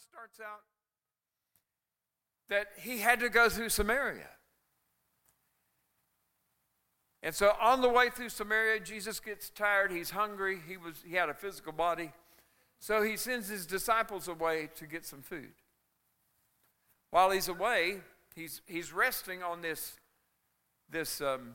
starts out that he had to go through Samaria. And so on the way through Samaria, Jesus gets tired, he's hungry, he, was, he had a physical body. So he sends his disciples away to get some food. While he's away, he's, he's resting on this, this, um,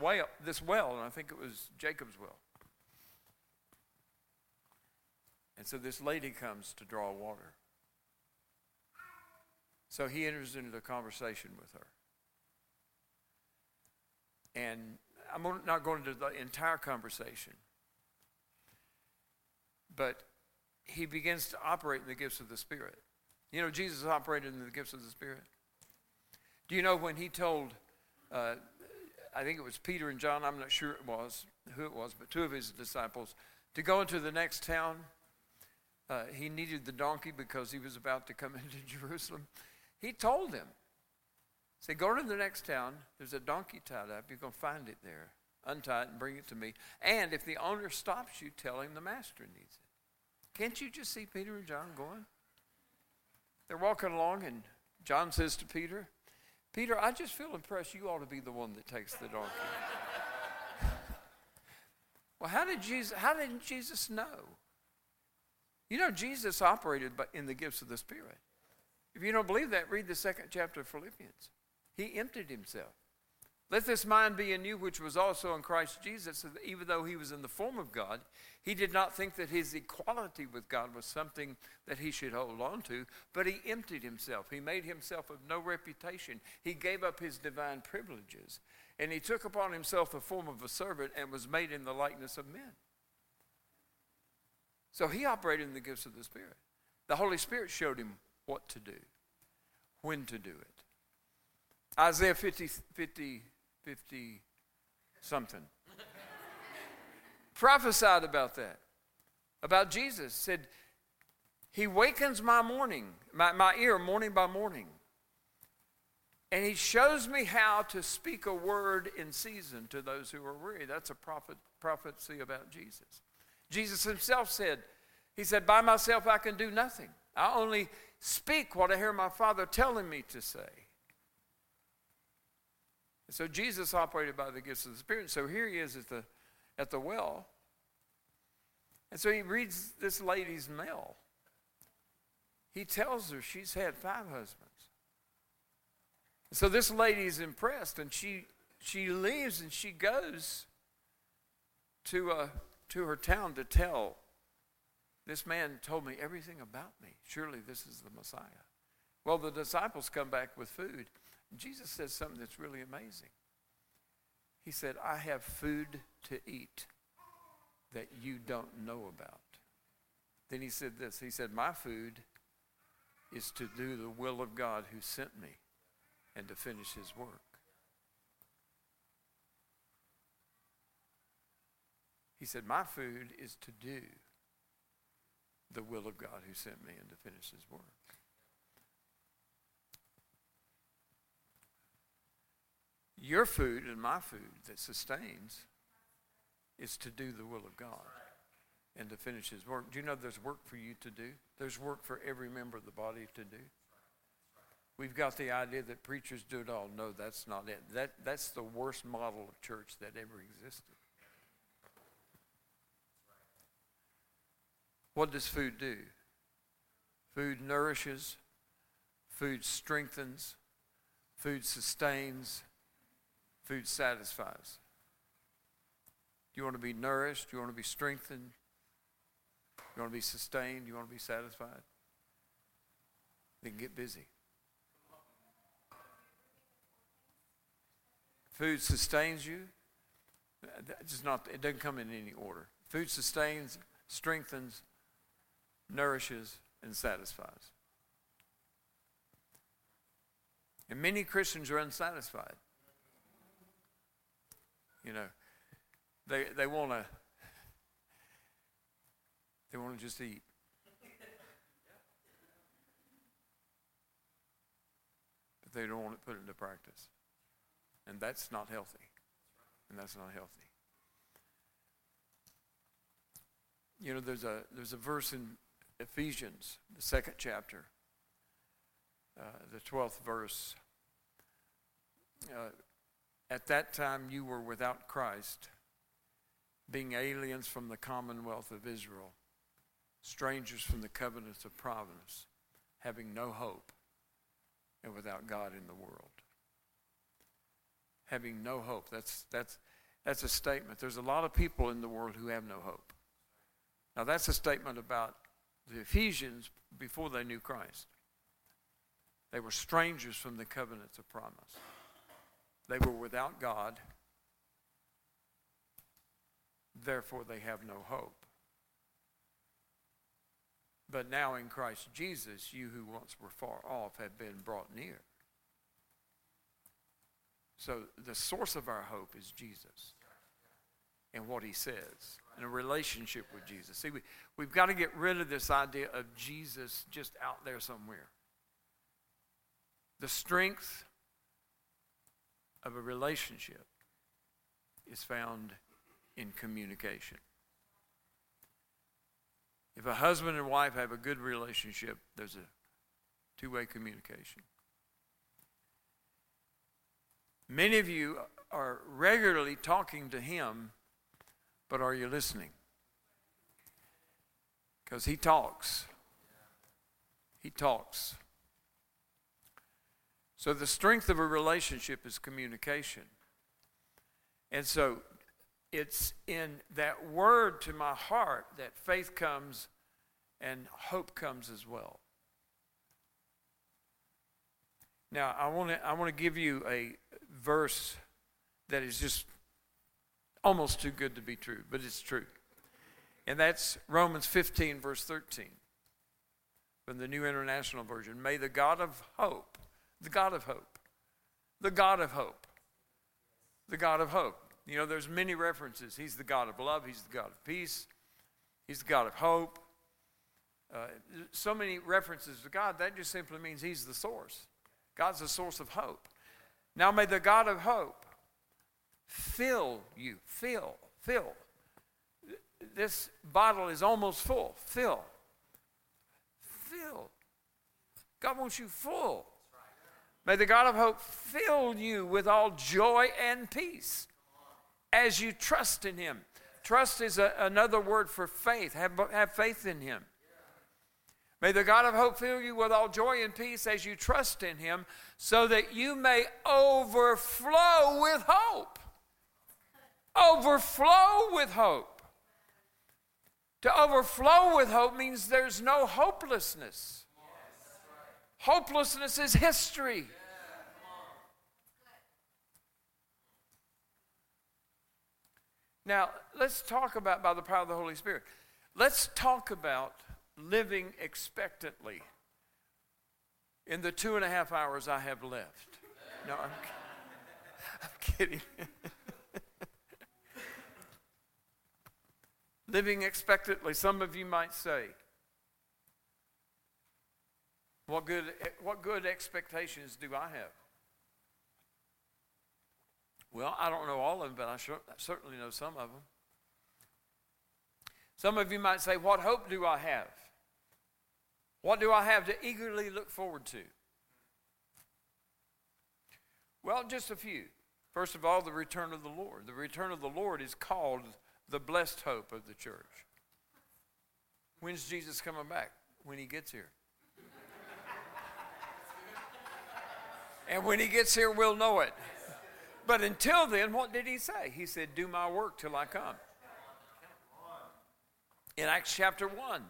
well, this well, and I think it was Jacob's well. And so this lady comes to draw water. So he enters into the conversation with her. And I'm not going into the entire conversation, but he begins to operate in the gifts of the Spirit. You know, Jesus operated in the gifts of the Spirit. Do you know when he told, uh, I think it was Peter and John, I'm not sure it was, who it was, but two of his disciples, to go into the next town? Uh, he needed the donkey because he was about to come into Jerusalem. He told them, say, go to the next town. There's a donkey tied up. You're going to find it there. Untie it and bring it to me. And if the owner stops you, tell him the master needs it. Can't you just see Peter and John going? They're walking along, and John says to Peter, Peter, I just feel impressed you ought to be the one that takes the donkey. well, how did Jesus how did Jesus know? You know, Jesus operated in the gifts of the Spirit. If you don't believe that, read the second chapter of Philippians. He emptied himself. Let this mind be in you, which was also in Christ Jesus, so that even though he was in the form of God, he did not think that his equality with God was something that he should hold on to, but he emptied himself. He made himself of no reputation. He gave up his divine privileges, and he took upon himself the form of a servant and was made in the likeness of men. So he operated in the gifts of the Spirit. The Holy Spirit showed him what to do, when to do it. Isaiah 50, 50, 50 something prophesied about that, about Jesus. Said, He wakens my morning, my, my ear morning by morning. And he shows me how to speak a word in season to those who are weary. That's a prophet, prophecy about Jesus. Jesus himself said, He said, By myself I can do nothing. I only speak what I hear my Father telling me to say. So Jesus operated by the gifts of the Spirit. So here he is at the, at the well. And so he reads this lady's mail. He tells her she's had five husbands. So this lady is impressed and she, she leaves and she goes to, uh, to her town to tell this man told me everything about me. Surely this is the Messiah. Well, the disciples come back with food. Jesus says something that's really amazing. He said, I have food to eat that you don't know about. Then he said this He said, My food is to do the will of God who sent me and to finish his work. He said, My food is to do the will of God who sent me and to finish his work. Your food and my food that sustains is to do the will of God and to finish his work. Do you know there's work for you to do? There's work for every member of the body to do. We've got the idea that preachers do it all. No, that's not it. That, that's the worst model of church that ever existed. What does food do? Food nourishes, food strengthens, food sustains, food satisfies. Do you want to be nourished? Do you want to be strengthened? Do you want to be sustained? Do you want to be satisfied? Then get busy. Food sustains you. It's not, it doesn't come in any order. Food sustains, strengthens, nourishes, and satisfies. And many Christians are unsatisfied. You know, they, they want to they want to just eat. But they don't want to put it into practice. And that's not healthy. And that's not healthy. You know, there's a there's a verse in Ephesians, the second chapter, uh, the 12th verse. Uh, at that time you were without Christ, being aliens from the commonwealth of Israel, strangers from the covenants of providence, having no hope, and without God in the world. Having no hope. That's, that's, that's a statement. There's a lot of people in the world who have no hope. Now, that's a statement about the Ephesians before they knew Christ. They were strangers from the covenants of promise. They were without God, therefore, they have no hope. But now in Christ Jesus, you who once were far off have been brought near. So the source of our hope is Jesus and what he says and a relationship with Jesus. See, we, we've got to get rid of this idea of Jesus just out there somewhere. The strength of a relationship is found in communication. If a husband and wife have a good relationship, there's a two way communication. Many of you are regularly talking to him, but are you listening? Because he talks. He talks. So, the strength of a relationship is communication. And so, it's in that word to my heart that faith comes and hope comes as well. Now, I want to I want to give you a verse that is just almost too good to be true, but it's true. And that's Romans 15, verse 13, from the New International Version. May the God of hope the God of hope. The God of hope. The God of hope. You know, there's many references. He's the God of love. He's the God of peace. He's the God of hope. Uh, so many references to God. That just simply means He's the source. God's the source of hope. Now may the God of hope fill you. Fill. Fill. This bottle is almost full. Fill. Fill. God wants you full. May the God of hope fill you with all joy and peace as you trust in Him. Trust is a, another word for faith. Have, have faith in Him. May the God of hope fill you with all joy and peace as you trust in Him, so that you may overflow with hope. Overflow with hope. To overflow with hope means there's no hopelessness. Hopelessness is history. Now, let's talk about by the power of the Holy Spirit. Let's talk about living expectantly in the two and a half hours I have left. No, I'm, I'm kidding. living expectantly, some of you might say, what good, what good expectations do I have? Well, I don't know all of them, but I certainly know some of them. Some of you might say, What hope do I have? What do I have to eagerly look forward to? Well, just a few. First of all, the return of the Lord. The return of the Lord is called the blessed hope of the church. When's Jesus coming back? When he gets here. And when he gets here, we'll know it. But until then, what did he say? He said, Do my work till I come. In Acts chapter 1,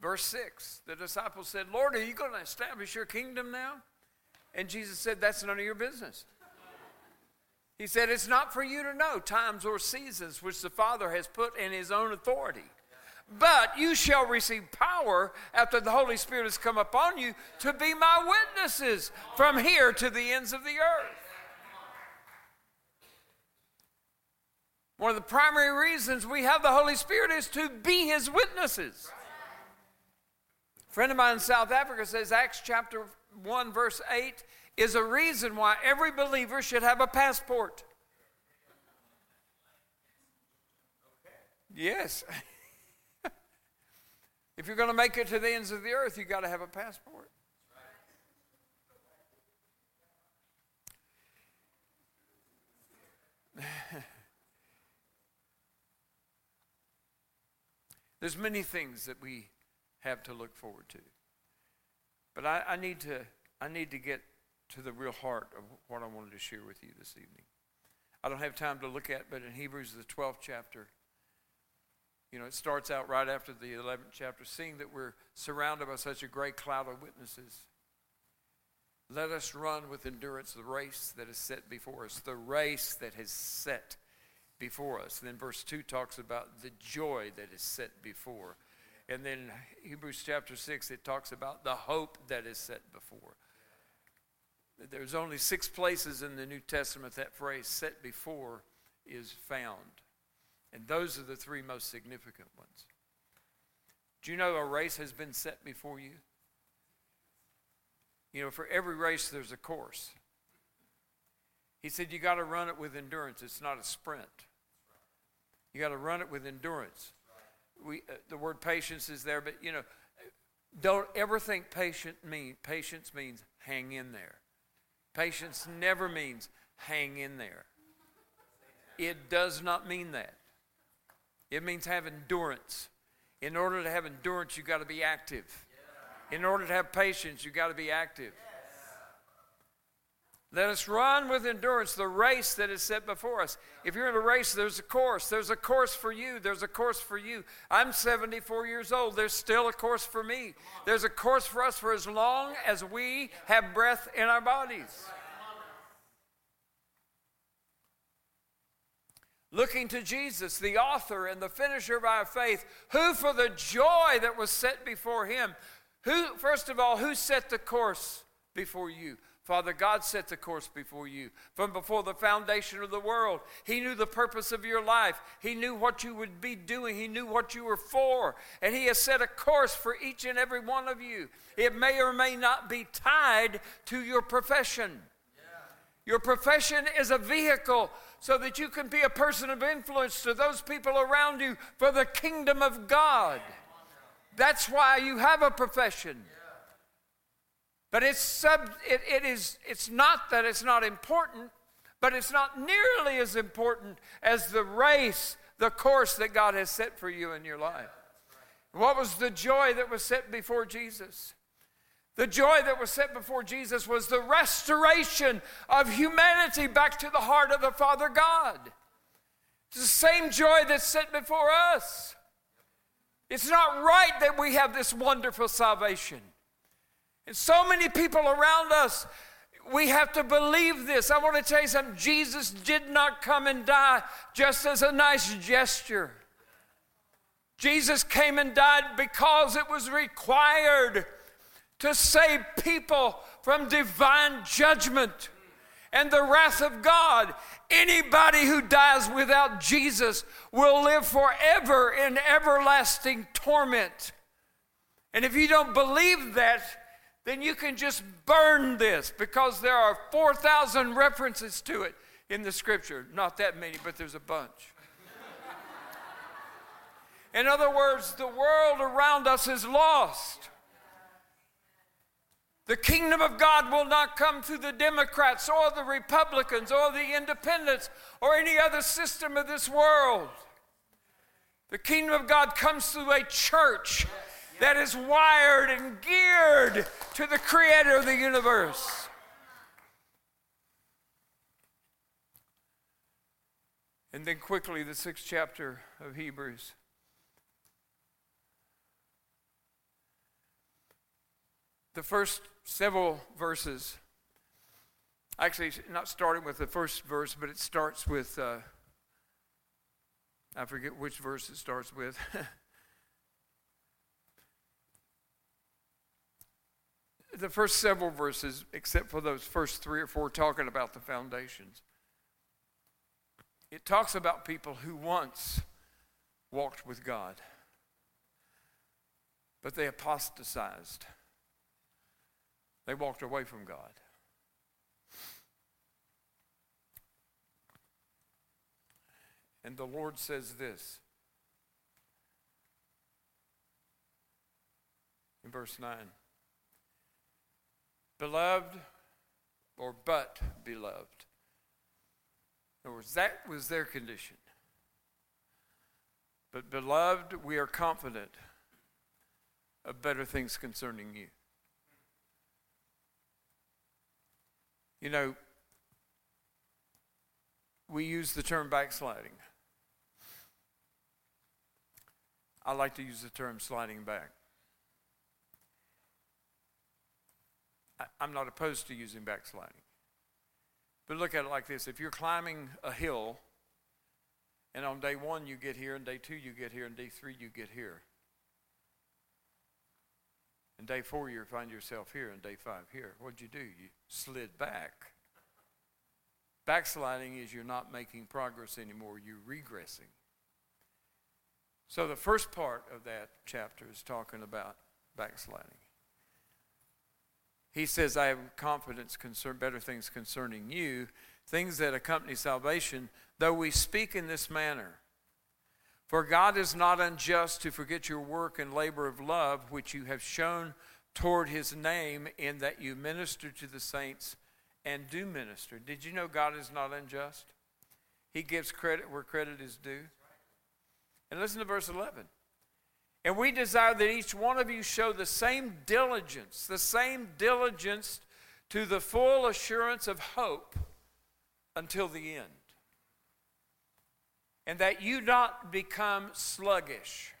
verse 6, the disciples said, Lord, are you going to establish your kingdom now? And Jesus said, That's none of your business. He said, It's not for you to know times or seasons which the Father has put in his own authority. But you shall receive power after the Holy Spirit has come upon you to be my witnesses from here to the ends of the earth. One of the primary reasons we have the Holy Spirit is to be his witnesses. A friend of mine in South Africa says Acts chapter 1, verse 8 is a reason why every believer should have a passport. Yes. If you're going to make it to the ends of the earth, you've got to have a passport. There's many things that we have to look forward to. But I, I, need to I need to get to the real heart of what I wanted to share with you this evening. I don't have time to look at, but in Hebrews the 12th chapter, you know, it starts out right after the 11th chapter, seeing that we're surrounded by such a great cloud of witnesses. Let us run with endurance the race that is set before us, the race that has set before us. And then verse 2 talks about the joy that is set before. And then Hebrews chapter 6, it talks about the hope that is set before. There's only six places in the New Testament that phrase set before is found. And those are the three most significant ones. Do you know a race has been set before you? You know, for every race, there's a course. He said, You got to run it with endurance. It's not a sprint. You got to run it with endurance. We, uh, the word patience is there, but you know, don't ever think patient mean patience means hang in there. Patience never means hang in there. It does not mean that. It means have endurance. In order to have endurance, you've got to be active. In order to have patience, you've got to be active. Let us run with endurance the race that is set before us. If you're in a race, there's a course. There's a course for you. There's a course for you. I'm 74 years old. There's still a course for me. There's a course for us for as long as we have breath in our bodies. Looking to Jesus, the author and the finisher of our faith, who for the joy that was set before him, who, first of all, who set the course before you? Father, God set the course before you from before the foundation of the world. He knew the purpose of your life. He knew what you would be doing. He knew what you were for. And He has set a course for each and every one of you. It may or may not be tied to your profession. Your profession is a vehicle so that you can be a person of influence to those people around you for the kingdom of God. That's why you have a profession. But it's, sub, it, it is, it's not that it's not important, but it's not nearly as important as the race, the course that God has set for you in your life. What was the joy that was set before Jesus? The joy that was set before Jesus was the restoration of humanity back to the heart of the Father God. It's the same joy that's set before us. It's not right that we have this wonderful salvation. And so many people around us, we have to believe this. I want to tell you something. Jesus did not come and die just as a nice gesture. Jesus came and died because it was required to save people from divine judgment and the wrath of God. Anybody who dies without Jesus will live forever in everlasting torment. And if you don't believe that, then you can just burn this because there are 4,000 references to it in the scripture. Not that many, but there's a bunch. In other words, the world around us is lost. The kingdom of God will not come through the Democrats or the Republicans or the independents or any other system of this world. The kingdom of God comes through a church that is wired and geared to the creator of the universe. And then quickly, the sixth chapter of Hebrews. The first several verses, actually, not starting with the first verse, but it starts with, uh, I forget which verse it starts with. the first several verses, except for those first three or four, talking about the foundations. It talks about people who once walked with God, but they apostatized. They walked away from God. And the Lord says this in verse 9. Beloved, or but beloved. In other words, that was their condition. But, beloved, we are confident of better things concerning you. You know, we use the term backsliding. I like to use the term sliding back. I, I'm not opposed to using backsliding. But look at it like this if you're climbing a hill, and on day one you get here, and day two you get here, and day three you get here. And day four you find yourself here, and day five here. What'd you do? You slid back. Backsliding is you're not making progress anymore, you're regressing. So the first part of that chapter is talking about backsliding. He says, I have confidence concern better things concerning you, things that accompany salvation, though we speak in this manner. For God is not unjust to forget your work and labor of love, which you have shown toward his name, in that you minister to the saints and do minister. Did you know God is not unjust? He gives credit where credit is due. And listen to verse 11. And we desire that each one of you show the same diligence, the same diligence to the full assurance of hope until the end. And that you not become sluggish.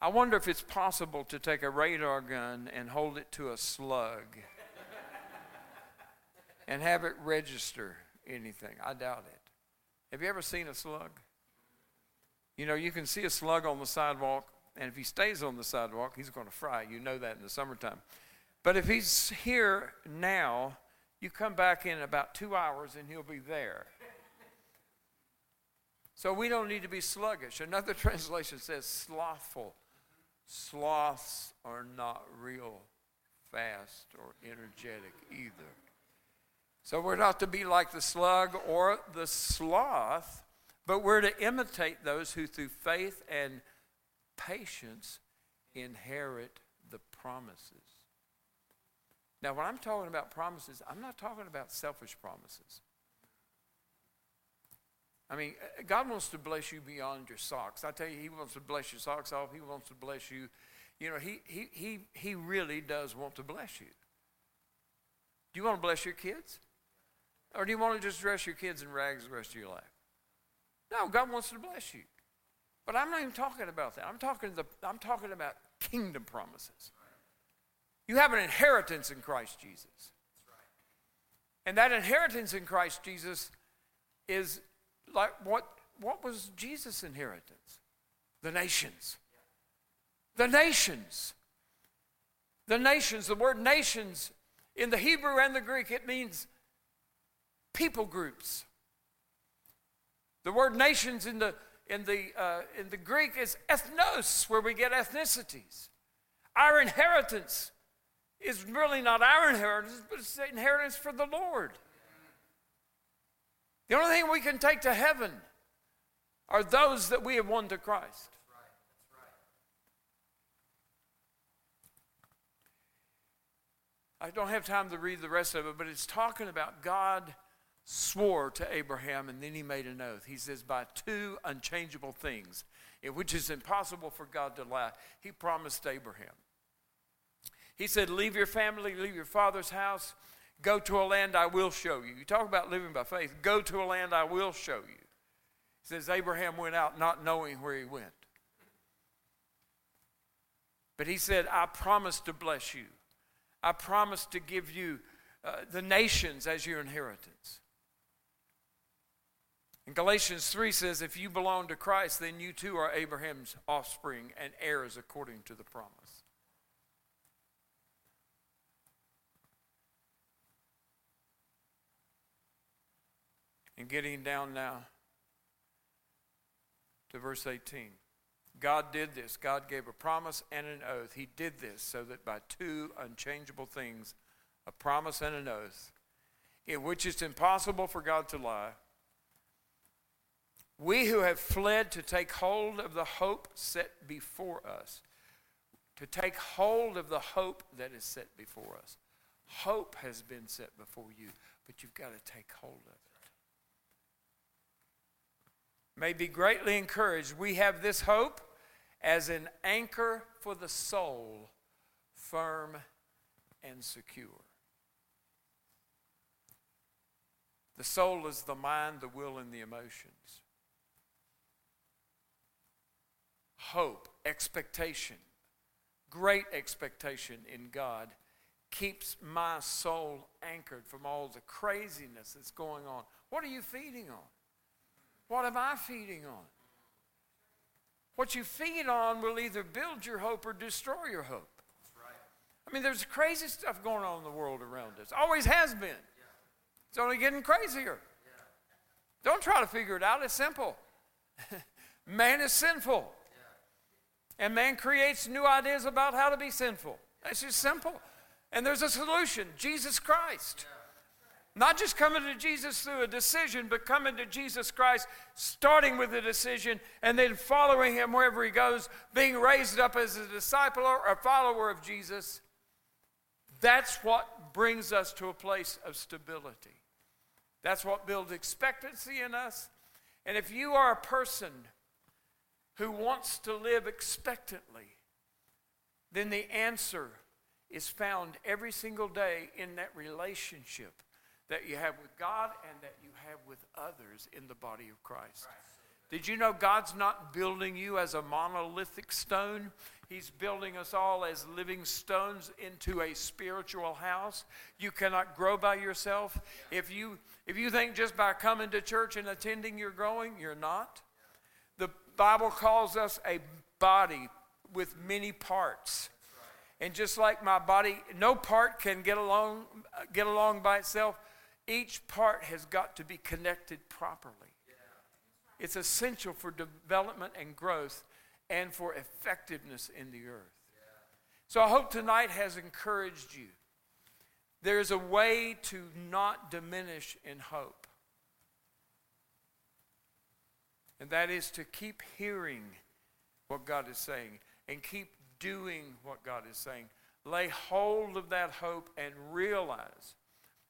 I wonder if it's possible to take a radar gun and hold it to a slug and have it register anything. I doubt it. Have you ever seen a slug? You know, you can see a slug on the sidewalk, and if he stays on the sidewalk, he's going to fry. You know that in the summertime. But if he's here now, you come back in about two hours and he'll be there. So we don't need to be sluggish. Another translation says slothful. Sloths are not real fast or energetic either. So we're not to be like the slug or the sloth, but we're to imitate those who through faith and patience inherit the promises. Now, when I'm talking about promises, I'm not talking about selfish promises. I mean, God wants to bless you beyond your socks. I tell you, He wants to bless your socks off. He wants to bless you. You know, He, he, he, he really does want to bless you. Do you want to bless your kids? Or do you want to just dress your kids in rags the rest of your life? No, God wants to bless you. But I'm not even talking about that. I'm talking, the, I'm talking about kingdom promises. You have an inheritance in Christ Jesus. And that inheritance in Christ Jesus is like what, what was Jesus' inheritance? The nations. The nations. The nations. The word nations in the Hebrew and the Greek, it means people groups. The word nations in the, in the, uh, in the Greek is ethnos, where we get ethnicities. Our inheritance is really not our inheritance, but it's the inheritance for the Lord. The only thing we can take to heaven are those that we have won to Christ. I don't have time to read the rest of it, but it's talking about God swore to Abraham and then he made an oath. He says, By two unchangeable things, in which is impossible for God to lie, he promised Abraham. He said, Leave your family, leave your father's house, go to a land I will show you. You talk about living by faith, go to a land I will show you. He says, Abraham went out not knowing where he went. But he said, I promise to bless you. I promise to give you uh, the nations as your inheritance. And Galatians 3 says, if you belong to Christ, then you too are Abraham's offspring and heirs according to the promise. And getting down now to verse 18. God did this. God gave a promise and an oath. He did this so that by two unchangeable things, a promise and an oath, in which it's impossible for God to lie, We who have fled to take hold of the hope set before us. To take hold of the hope that is set before us. Hope has been set before you, but you've got to take hold of it. May be greatly encouraged. We have this hope as an anchor for the soul, firm and secure. The soul is the mind, the will, and the emotions. Hope, expectation, great expectation in God keeps my soul anchored from all the craziness that's going on. What are you feeding on? What am I feeding on? What you feed on will either build your hope or destroy your hope. I mean, there's crazy stuff going on in the world around us. Always has been. It's only getting crazier. Don't try to figure it out. It's simple. man is sinful. And man creates new ideas about how to be sinful. That's just simple. And there's a solution Jesus Christ. Not just coming to Jesus through a decision, but coming to Jesus Christ, starting with a decision and then following him wherever he goes, being raised up as a disciple or a follower of Jesus. That's what brings us to a place of stability. That's what builds expectancy in us. And if you are a person who wants to live expectantly, then the answer is found every single day in that relationship that you have with God and that you have with others in the body of Christ. Did you know God's not building you as a monolithic stone? He's building us all as living stones into a spiritual house. You cannot grow by yourself. If you if you think just by coming to church and attending you're growing, you're not. Bible calls us a body with many parts. And just like my body, no part can get along get along by itself. Each part has got to be connected properly. It's essential for development and growth and for effectiveness in the earth. So I hope tonight has encouraged you. There's a way to not diminish in hope. And that is to keep hearing what God is saying and keep doing what God is saying. Lay hold of that hope and realize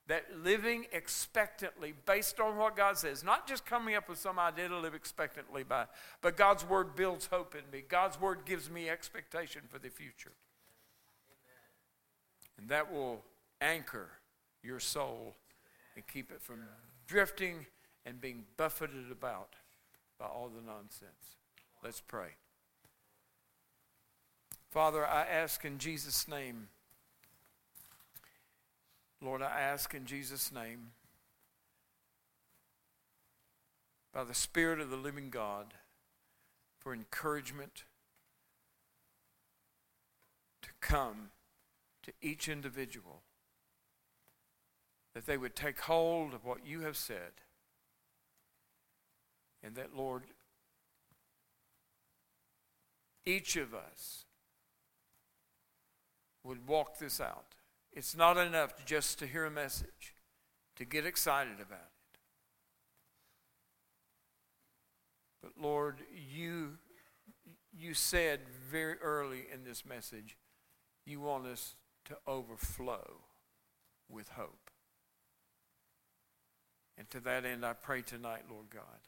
that living expectantly based on what God says, not just coming up with some idea to live expectantly by, but God's word builds hope in me. God's word gives me expectation for the future. And that will anchor your soul and keep it from drifting and being buffeted about by all the nonsense. Let's pray. Father, I ask in Jesus' name Lord, I ask in Jesus' name, by the Spirit of the living God, for encouragement to come to each individual, that they would take hold of what you have said, and that, Lord, each of us would walk this out it's not enough just to hear a message, to get excited about it. But Lord, you, you said very early in this message, you want us to overflow with hope. And to that end, I pray tonight, Lord God.